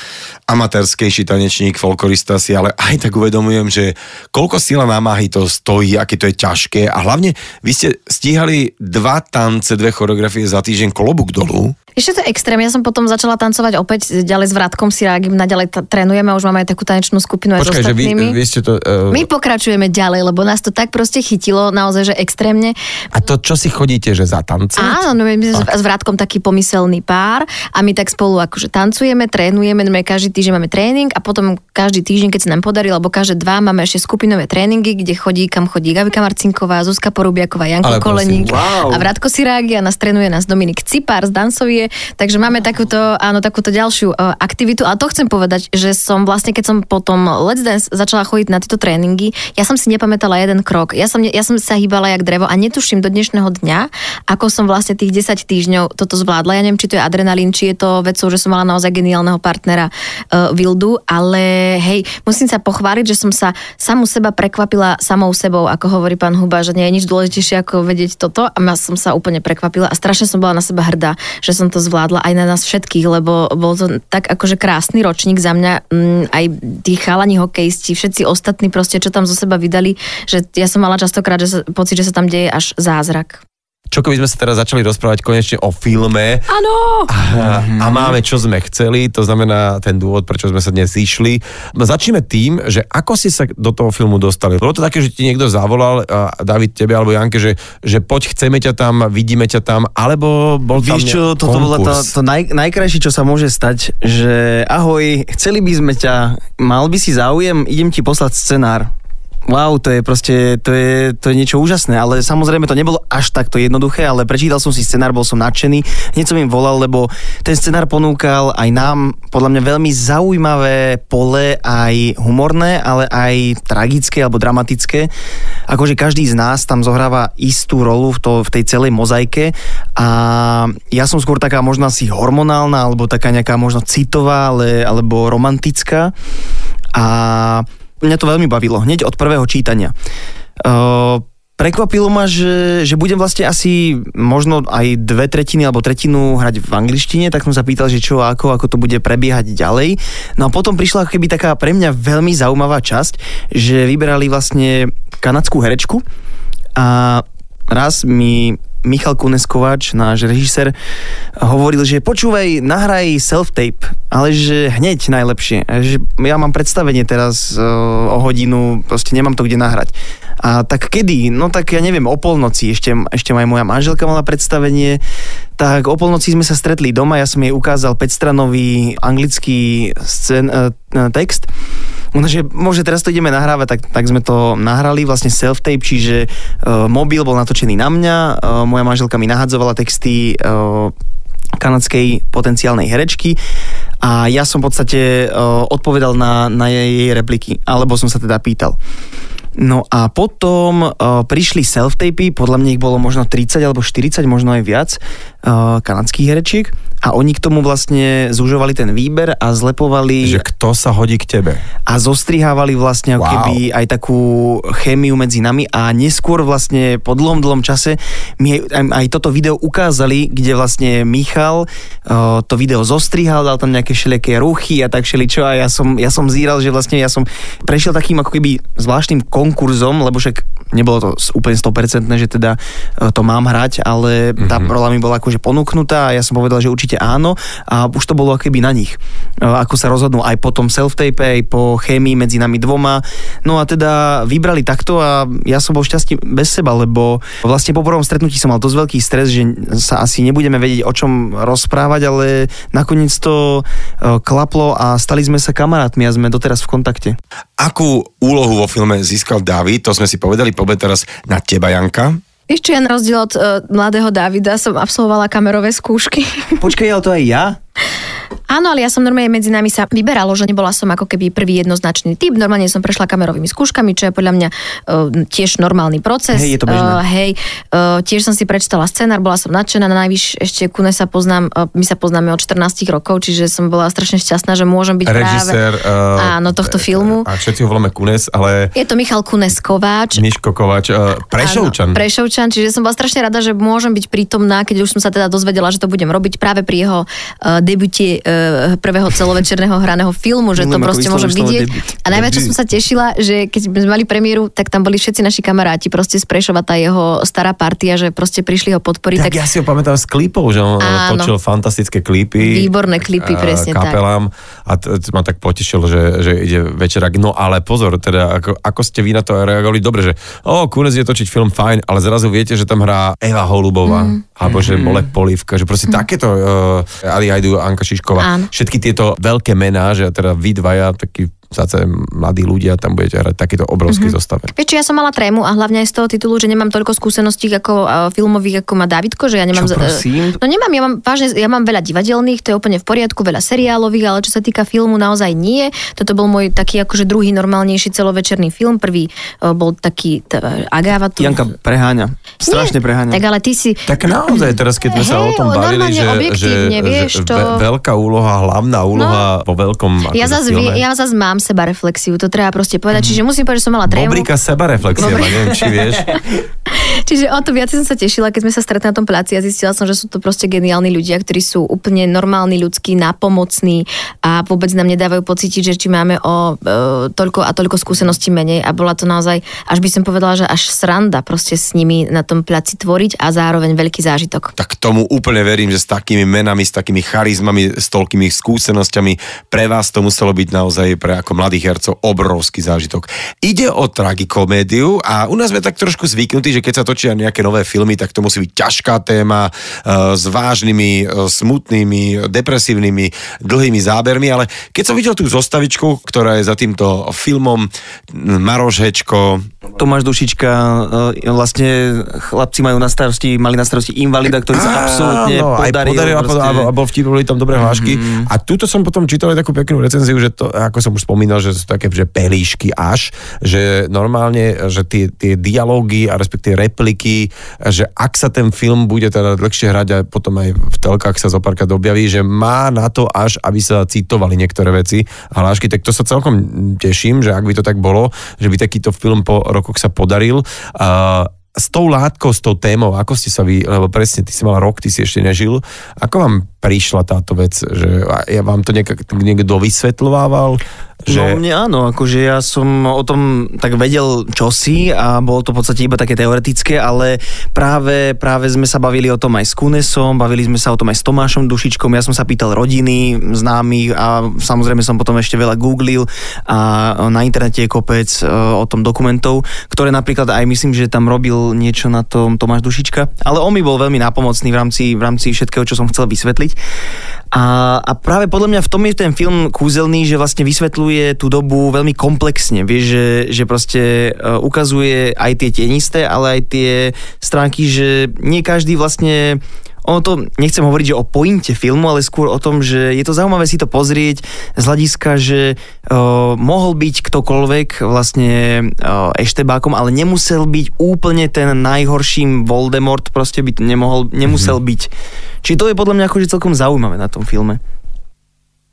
amatérskejší tanečník, folklorista si, ale aj tak uvedomujem, že koľko sila námahy to stojí, aké to je ťažké a hlavne vy ste stíhali dva tance, dve choreografie za týždeň klobúk dolu. Ešte to je extrém, ja som potom začala tancovať opäť ďalej s Vratkom Sirágim, naďalej ta- trénujeme, už máme aj takú tanečnú skupinu aj s Počkaj, že vy, ostatnými. vy ste to... Uh, My pokračujeme ďalej, lebo nás to tak proste chytilo, naozaj, že extrémne. a to čo si chodíte, že za tance? Áno, no my sme s Vratkom taký pomyselný pár a my tak spolu akože tancujeme, trénujeme, no my každý týždeň máme tréning a potom každý týždeň, keď sa nám podarí, lebo každé dva máme ešte skupinové tréningy, kde chodí, kam chodí Gavika Marcinková, Zuzka Porubiaková, Janko Koleník wow. a Vratko Sirági a nás trénuje nás Dominik Cipár z Dancovie, takže máme takúto, áno, takúto ďalšiu uh, aktivitu a to chcem povedať, že som vlastne, keď som potom Let's Dance začala chodiť na tieto tréningy, ja som si nepamätala jeden krok. Ja som, ja som sa hýbala jak drevo a netuším do dnešného dňa, ako som vlastne tých 10 týždňov toto zvládla. Ja neviem, či to je adrenalín, či je to vecou, že som mala naozaj geniálneho partnera uh, Vildu, ale hej, musím sa pochváliť, že som sa samú seba prekvapila samou sebou, ako hovorí pán Huba, že nie je nič dôležitejšie ako vedieť toto a ja som sa úplne prekvapila a strašne som bola na seba hrdá, že som to zvládla aj na nás všetkých, lebo bol to tak akože krásny ročník za mňa, mm, aj tí chalani hokejisti, všetci ostatní proste, čo tam zo seba vydali, že ja som mala častokrát že sa, pocit, že sa tam deje až zázrak. Čo keby sme sa teraz začali rozprávať konečne o filme Áno! a, a máme, čo sme chceli, to znamená ten dôvod, prečo sme sa dnes zišli. No, Začneme tým, že ako ste sa do toho filmu dostali. Bolo to také, že ti niekto zavolal, a David, tebe alebo Janke, že, že poď, chceme ťa tam, vidíme ťa tam, alebo bol tam Vieš čo, ne- toto bola to, to naj, najkrajšie, čo sa môže stať, že ahoj, chceli by sme ťa, mal by si záujem, idem ti poslať scenár. Wow, to je proste, to je, to je niečo úžasné, ale samozrejme to nebolo až takto jednoduché, ale prečítal som si scenár, bol som nadšený, hneď som im volal, lebo ten scenár ponúkal aj nám podľa mňa veľmi zaujímavé pole, aj humorné, ale aj tragické alebo dramatické. Akože každý z nás tam zohráva istú rolu v, to, v tej celej mozaike a ja som skôr taká možno asi hormonálna alebo taká nejaká možno citová, ale, alebo romantická a mňa to veľmi bavilo, hneď od prvého čítania. Uh, prekvapilo ma, že, že budem vlastne asi možno aj dve tretiny alebo tretinu hrať v angličtine, tak som sa pýtal, že čo ako, ako to bude prebiehať ďalej. No a potom prišla keby taká pre mňa veľmi zaujímavá časť, že vyberali vlastne kanadskú herečku a raz mi Michal Kuneskovač, náš režisér, hovoril, že počúvaj, nahraj self-tape, ale že hneď najlepšie. Že ja mám predstavenie teraz uh, o hodinu, proste nemám to kde nahrať. A tak kedy? No tak ja neviem, o polnoci, ešte, ešte aj moja manželka mala predstavenie, tak o polnoci sme sa stretli doma, ja som jej ukázal 5-stranový anglický scén, uh, text No, že môže teraz to ideme nahrávať, tak, tak sme to nahrali, vlastne self-tape, čiže uh, mobil bol natočený na mňa, uh, moja manželka mi nahadzovala texty uh, kanadskej potenciálnej herečky a ja som v podstate uh, odpovedal na, na jej repliky, alebo som sa teda pýtal. No a potom uh, prišli self-tapy, podľa mňa ich bolo možno 30 alebo 40, možno aj viac, kanadských herečiek a oni k tomu vlastne zúžovali ten výber a zlepovali... Že kto sa hodí k tebe. A zostrihávali vlastne wow. keby aj takú chémiu medzi nami a neskôr vlastne po dlhom, dlhom čase mi aj, aj toto video ukázali, kde vlastne Michal uh, to video zostrihal, dal tam nejaké všelijaké ruchy a tak všeličo a ja som, ja som zíral, že vlastne ja som prešiel takým ako keby zvláštnym konkurzom, lebo však nebolo to úplne 100%, že teda e, to mám hrať, ale tá mm-hmm. rola mi bola akože ponúknutá a ja som povedal, že určite áno a už to bolo akoby na nich. E, ako sa rozhodnú aj po tom self-tape, aj po chémii medzi nami dvoma. No a teda vybrali takto a ja som bol šťastný bez seba, lebo vlastne po prvom stretnutí som mal dosť veľký stres, že sa asi nebudeme vedieť o čom rozprávať, ale nakoniec to e, klaplo a stali sme sa kamarátmi a sme doteraz v kontakte. Akú úlohu vo filme získal David, to sme si povedali, poďme teraz na teba, Janka. Ešte na rozdiel od uh, mladého Davida som absolvovala kamerové skúšky. Počkaj, ale to aj ja? Áno, ale ja som normálne medzi nami sa vyberalo, že nebola som ako keby prvý jednoznačný typ. Normálne som prešla kamerovými skúškami, čo je podľa mňa uh, tiež normálny proces. Hej, je to bežné. Uh, hej, uh, tiež som si prečítala scenár, bola som nadšená, na najvyš ešte Kune sa poznám, uh, my sa poznáme od 14 rokov, čiže som bola strašne šťastná, že môžem byť Režisér, práve uh, áno, tohto filmu. A všetci ho voláme Kunes, ale... Je to Michal Kunes Kováč. Miško Kováč, uh, Prešovčan. Áno, Prešovčan, čiže som bola strašne rada, že môžem byť prítomná, keď už som sa teda dozvedela, že to budem robiť práve pri jeho uh, debute uh, prvého celovečerného hraného filmu, že to proste môžem vidieť. A najviac, čo som sa tešila, že keď sme mali premiéru, tak tam boli všetci naši kamaráti, proste z Prešova tá jeho stará partia, že proste prišli ho podporiť. Tak, tak ja si ho pamätám z klipov, že on Áno. točil fantastické klipy. Výborné klipy, presne kapelám, tak. A t- ma tak potešilo, že, že ide večerak. No ale pozor, teda ako, ako ste vy na to reagovali? Dobre, že o, Kunec je točiť film fajn, ale zrazu viete, že tam hrá Eva Holubová, mm. alebo že mm. Bolek Polivka, že proste mm. takéto uh, Ali Hajdu, Anka Šišková, Áno. všetky tieto veľké mená, že teda vy dvaja, takí zase mladí ľudia, tam budete hrať takýto obrovský mm-hmm. zostave. Vieš, ja som mala trému a hlavne aj z toho titulu, že nemám toľko skúseností ako uh, filmových, ako má Davidko, že ja nemám... Čo, prosím? No nemám, ja mám, vážne, ja mám veľa divadelných, to je úplne v poriadku, veľa seriálových, ale čo sa týka filmu, naozaj nie. Toto bol môj taký akože druhý normálnejší celovečerný film. Prvý uh, bol taký t- Agáva. Tu... Janka preháňa. Strašne nie, preháňa. Tak ale ty si... Tak naozaj, teraz keď sme hey, sa o tom bavili, že, že, vieš, že to... veľká úloha, hlavná úloha no, vo veľkom ja zase, ja zase mám seba reflexiu to treba proste povedať. Čiže musím povedať, že som mala trému. Bobrika seba reflexia, Bobri... neviem, či vieš. Čiže o to viac som sa tešila, keď sme sa stretli na tom pláci a zistila som, že sú to proste geniálni ľudia, ktorí sú úplne normálni, ľudskí, napomocní a vôbec nám nedávajú pocítiť, že či máme o e, toľko a toľko skúseností menej a bola to naozaj, až by som povedala, že až sranda proste s nimi na tom pláci tvoriť a zároveň veľký zážitok. Tak tomu úplne verím, že s takými menami, s takými charizmami, s toľkými skúsenosťami pre vás to muselo byť naozaj pre ako ako mladých hercov obrovský zážitok. Ide o tragikomédiu a u nás sme tak trošku zvyknutí, že keď sa točia nejaké nové filmy, tak to musí byť ťažká téma e, s vážnymi, e, smutnými, depresívnymi, dlhými zábermi, ale keď som videl tú zostavičku, ktorá je za týmto filmom Maroš Hečko, Tomáš Dušička, e, vlastne chlapci majú na starosti, mali na starosti invalida, ktorý sa absolútne aj podaril. proste. a bol vtip, boli tam dobré hlášky. Mhm. A túto som potom čítal aj takú peknú recenziu, že to, ako som už spomínal, že sú také, že pelíšky až, že normálne, že tie, tie dialógy a respektíve repliky, že ak sa ten film bude teda dlhšie hrať a potom aj v telkách sa zopárkrát objaví, že má na to až, aby sa citovali niektoré veci a hlášky, tak to sa celkom teším, že ak by to tak bolo, že by takýto film po rokoch sa podaril. A s tou látkou, s tou témou, ako ste sa vy, lebo presne, ty si mal rok, ty si ešte nežil, ako vám prišla táto vec, že ja vám to niek- niekto vysvetľoval, že... No mne áno, akože ja som o tom tak vedel čosi a bolo to v podstate iba také teoretické, ale práve, práve sme sa bavili o tom aj s Kunesom, bavili sme sa o tom aj s Tomášom Dušičkom, ja som sa pýtal rodiny, známych a samozrejme som potom ešte veľa googlil a na internete je kopec e, o tom dokumentov, ktoré napríklad aj myslím, že tam robil niečo na tom Tomáš Dušička, ale on mi bol veľmi nápomocný v rámci, v rámci všetkého, čo som chcel vysvetliť. A, a práve podľa mňa v tom je ten film kúzelný, že vlastne vysvetľuje tú dobu veľmi komplexne. Vieš, že, že proste uh, ukazuje aj tie tienisté, ale aj tie stránky, že nie každý vlastne ono to, nechcem hovoriť, že o pointe filmu, ale skôr o tom, že je to zaujímavé si to pozrieť z hľadiska, že uh, mohol byť ktokoľvek vlastne uh, eštebákom, ale nemusel byť úplne ten najhorším Voldemort, proste by nemohol, nemusel mm-hmm. byť. Čiže to je podľa mňa akože celkom zaujímavé na tom filme.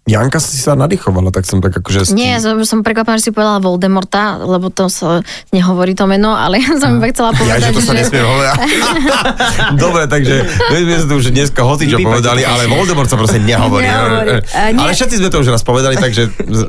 Janka si sa nadýchovala, tak som tak akože... Nie, ja som, som prekvapená, že si povedala Voldemorta, lebo to sa nehovorí to meno, ale ja som iba chcela Ja, povedať, že to sa nesmie hovoriť. Dobre, takže my sme tu už dneska hoci čo povedali, to, ale Voldemort sa proste nehovorí. Nehovorí. Nie- Ale všetci sme to už raz povedali, takže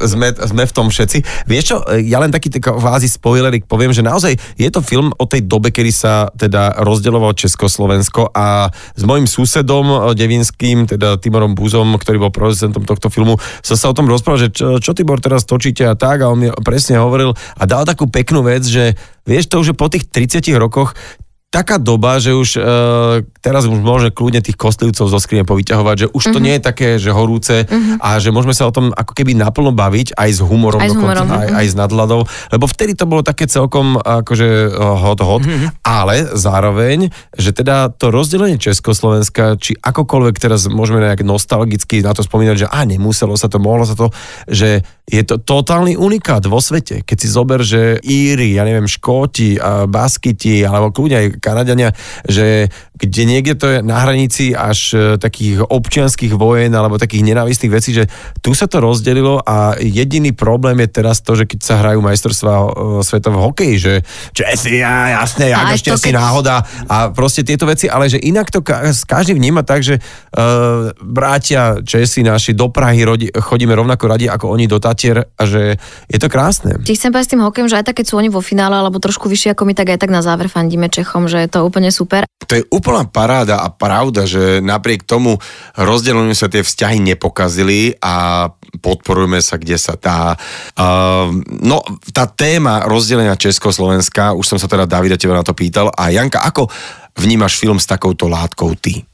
sme, sme v tom všetci. Vieš čo, ja len taký tak kvázi spoilerik poviem, že naozaj je to film o tej dobe, kedy sa teda rozdeľoval Československo a s mojim susedom eh, devinským, teda Timorom Buzom, ktorý bol producentom tohto filmu, som sa o tom rozprával, že čo, čo Tibor teraz točíte a tak a on mi presne hovoril a dal takú peknú vec, že vieš to už po tých 30 rokoch taká doba, že už e, teraz už môže kľudne tých kostlivcov zo skrine povyťahovať, že už to Mhm. nie je také, že horúce a že môžeme sa o tom ako keby naplno baviť aj s humorom, Aj s dokonca, humorom, aj, mhm. aj s nadladou, lebo vtedy to bolo také celkom akože e, hot hot, Mhm. ale zároveň, že teda to rozdelenie Československa, či akokoľvek teraz môžeme nejak nostalgicky na to spomínať, že a nemuselo sa to, mohlo sa to, že je to totálny unikát vo svete. Keď si zober, že Íri, ja neviem, Škóti, Baskiti, alebo kľudne aj Kanadiania, že kde niekde to je na hranici až e, takých občianských vojen alebo takých nenávistných vecí, že tu sa to rozdelilo a jediný problém je teraz to, že keď sa hrajú majstrovstvá e, sveta v hokeji, že Česi, ja, jasné, A ako aj to, si keď- náhoda a proste tieto veci, ale že inak to ka- každý vníma tak, že uh, bratia Česi naši do Prahy rodi, chodíme rovnako radi ako oni do Tatier a že je to krásne. Ti chcem povedať s tým hokejom, že aj tak, keď sú oni vo finále alebo trošku vyššie ako my, tak aj tak na záver fandíme Čechom, že je to úplne super. To je úplná paráda a pravda, že napriek tomu rozdeleniu sa tie vzťahy nepokazili a podporujeme sa, kde sa dá. Uh, no, tá téma rozdelenia Československa, už som sa teda Davida teba na to pýtal a Janka, ako vnímaš film s takouto látkou ty?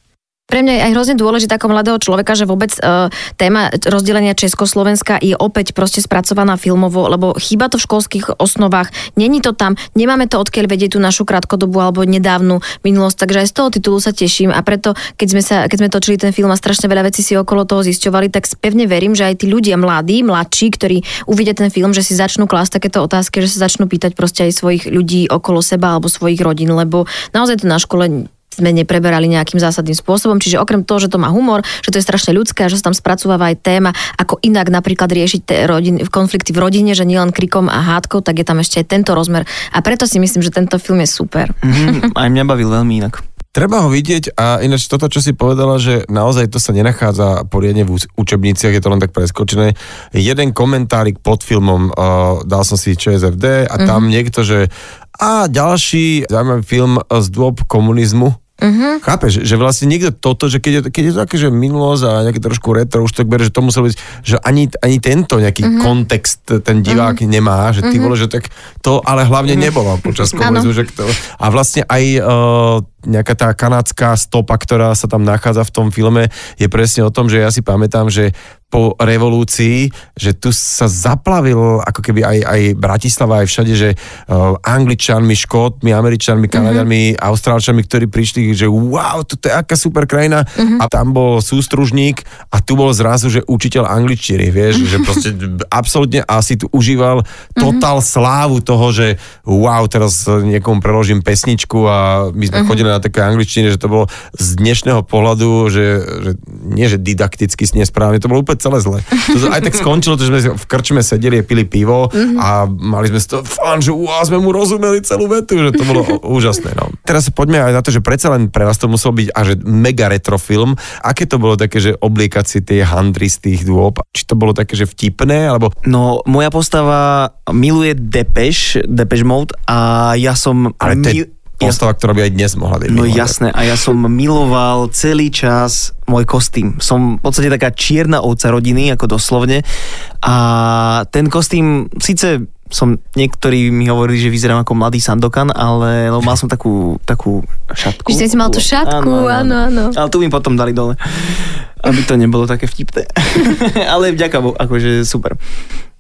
Pre mňa je aj hrozne dôležité ako mladého človeka, že vôbec e, téma rozdelenia Československa je opäť proste spracovaná filmovo, lebo chýba to v školských osnovách, není to tam, nemáme to odkiaľ vedieť tú našu krátkodobú alebo nedávnu minulosť, takže aj z toho titulu sa teším a preto, keď sme, sa, keď sme točili ten film a strašne veľa vecí si okolo toho zisťovali, tak pevne verím, že aj tí ľudia mladí, mladší, ktorí uvidia ten film, že si začnú klásť takéto otázky, že sa začnú pýtať proste aj svojich ľudí okolo seba alebo svojich rodín, lebo naozaj to na škole sme nepreberali nejakým zásadným spôsobom. Čiže okrem toho, že to má humor, že to je strašne ľudské a že sa tam spracováva aj téma, ako inak napríklad riešiť rodin, konflikty v rodine, že nielen krikom a hádkou, tak je tam ešte aj tento rozmer. A preto si myslím, že tento film je super. Mhm, aj mňa bavil veľmi inak. Treba ho vidieť a ináč toto, čo si povedala, že naozaj to sa nenachádza poriadne v učebniciach, je to len tak preskočené. Jeden komentárik pod filmom, uh, dal som si ČSFD a tam mm-hmm. niekto, že a ďalší zaujímavý film z dôb komunizmu, Mhm. Chápeš, že vlastne niekto toto, že keď je, keď je to také, že minulosť a nejaké trošku retro, už tak bere, že to muselo byť, že ani, ani tento nejaký Mhm. kontext ten divák nemá, že ty vole, že tak to ale hlavne Mhm. nebolo počas komunizmu, že to, a vlastne aj uh, nejaká tá kanadská stopa, ktorá sa tam nachádza v tom filme, je presne o tom, že ja si pamätám, že po revolúcii, že tu sa zaplavil ako keby aj, aj Bratislava, aj všade, že uh, Angličanmi, Škótmi, Američanmi, Kanadianmi, mm-hmm. Austrálčanmi, ktorí prišli, že wow, toto je aká super krajina mm-hmm. a tam bol sústružník a tu bol zrazu, že učiteľ angličtiny, vieš, že proste absolútne asi tu užíval totál slávu toho, že wow, teraz niekomu preložím pesničku a my sme chodili na také angličtiny, že to bolo z dnešného pohľadu, že, že nie, že didakticky nesprávne, to bolo úplne celé zle. To aj tak skončilo, to, že sme v krčme sedeli pili pivo a mali sme z toho fán, že wow, sme mu rozumeli celú vetu, že to bolo úžasné. No. Teraz sa poďme aj na to, že predsa len pre vás to musel byť až mega retro film. Aké to bolo také, že obliekať si tie handry z tých dôb? Či to bolo také, že vtipné, alebo No, moja postava miluje Depeš, Depeš Mode a ja som... ale to je ja- postava, ktorá by aj dnes mohla byť. No milá. jasné, a ja som miloval celý čas môj kostým. Som v podstate taká čierna ovca rodiny, ako doslovne. A ten kostým, síce som, niektorí mi hovorili, že vyzerám ako mladý Sandokan, ale lebo mal som takú, takú šatku. Že si mal tú šatku, áno, áno. Ale tu mi potom dali dole, aby to nebolo také vtipné. ale vďaka Bohu, akože super.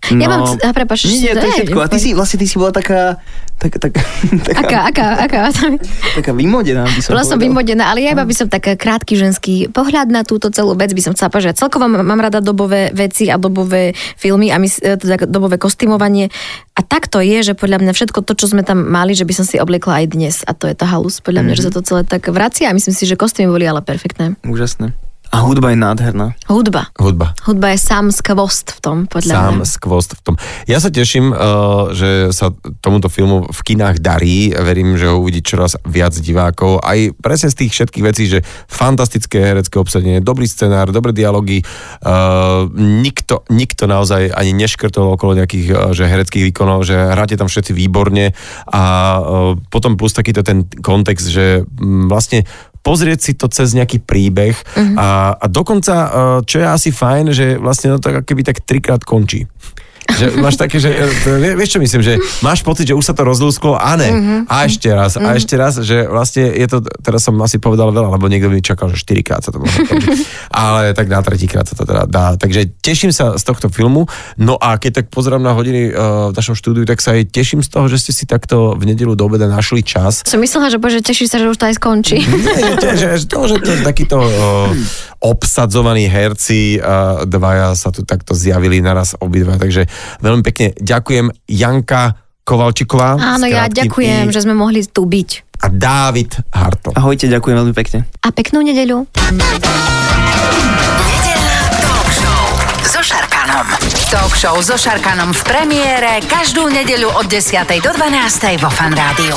No, Ja mám c- a prepáč, nie, to je všetko. A ty si, vlastne ty si bola taká, tak, tak, taká, Aká, aká, aká? taká vymodená, by som Bola som vymodená, ale ja iba by som tak krátky ženský pohľad na túto celú vec by som chcela povedať. Celkovo mám, rada dobové veci a dobové filmy a my, teda dobové kostymovanie. A tak to je, že podľa mňa všetko to, čo sme tam mali, že by som si obliekla aj dnes. A to je tá halus. Podľa mňa, že sa to celé tak vracia a myslím si, že kostýmy boli ale perfektné. Úžasné. A hudba je nádherná. Hudba. Hudba. Hudba je sám skvost v tom, podľa Sám mňa. skvost v tom. Ja sa teším, uh, že sa tomuto filmu v kinách darí. Verím, že ho uvidí čoraz viac divákov. Aj presne z tých všetkých vecí, že fantastické herecké obsadenie, dobrý scenár, dobré dialógy. Uh, nikto, nikto naozaj ani neškrtol okolo nejakých uh, že hereckých výkonov, že hráte tam všetci výborne a potom plus takýto ten kontext, že mm, vlastne pozrieť si to cez nejaký príbeh uh-huh. a, a dokonca, uh, čo je asi fajn, že vlastne to tak keby tak trikrát končí. Že máš také, že, e, vie- vieš čo myslím, že máš pocit, že už sa to rozlúsklo a ne, uh-huh. a ešte raz, a ešte raz, že vlastne je to, teraz som asi povedal veľa, lebo niekto mi čakal, že 4 krát sa to mohlo. Ale tak na tretíkrát sa to teda dá. Takže teším sa z tohto filmu. No a keď tak pozerám na hodiny uh, v našom štúdiu, tak sa aj teším z toho, že ste si takto v nedelu do obeda našli čas Som myslela, že bože, tešíš sa, že už to aj skončí. nie, že, že, to, že to takíto uh, obsadzovaní herci uh, dvaja sa tu takto zjavili naraz obidva, takže veľmi pekne ďakujem Janka Kovalčiková. Áno, ja ďakujem, I, že sme mohli tu byť. A Dávid Hartl. Ahojte, ďakujem veľmi pekne. A peknú nedeľu. Nedeľná talk show so Šarkanom. Talk show so Šarkanom v premiére každú nedeľu od 10. do 12. vo Fan Rádiu.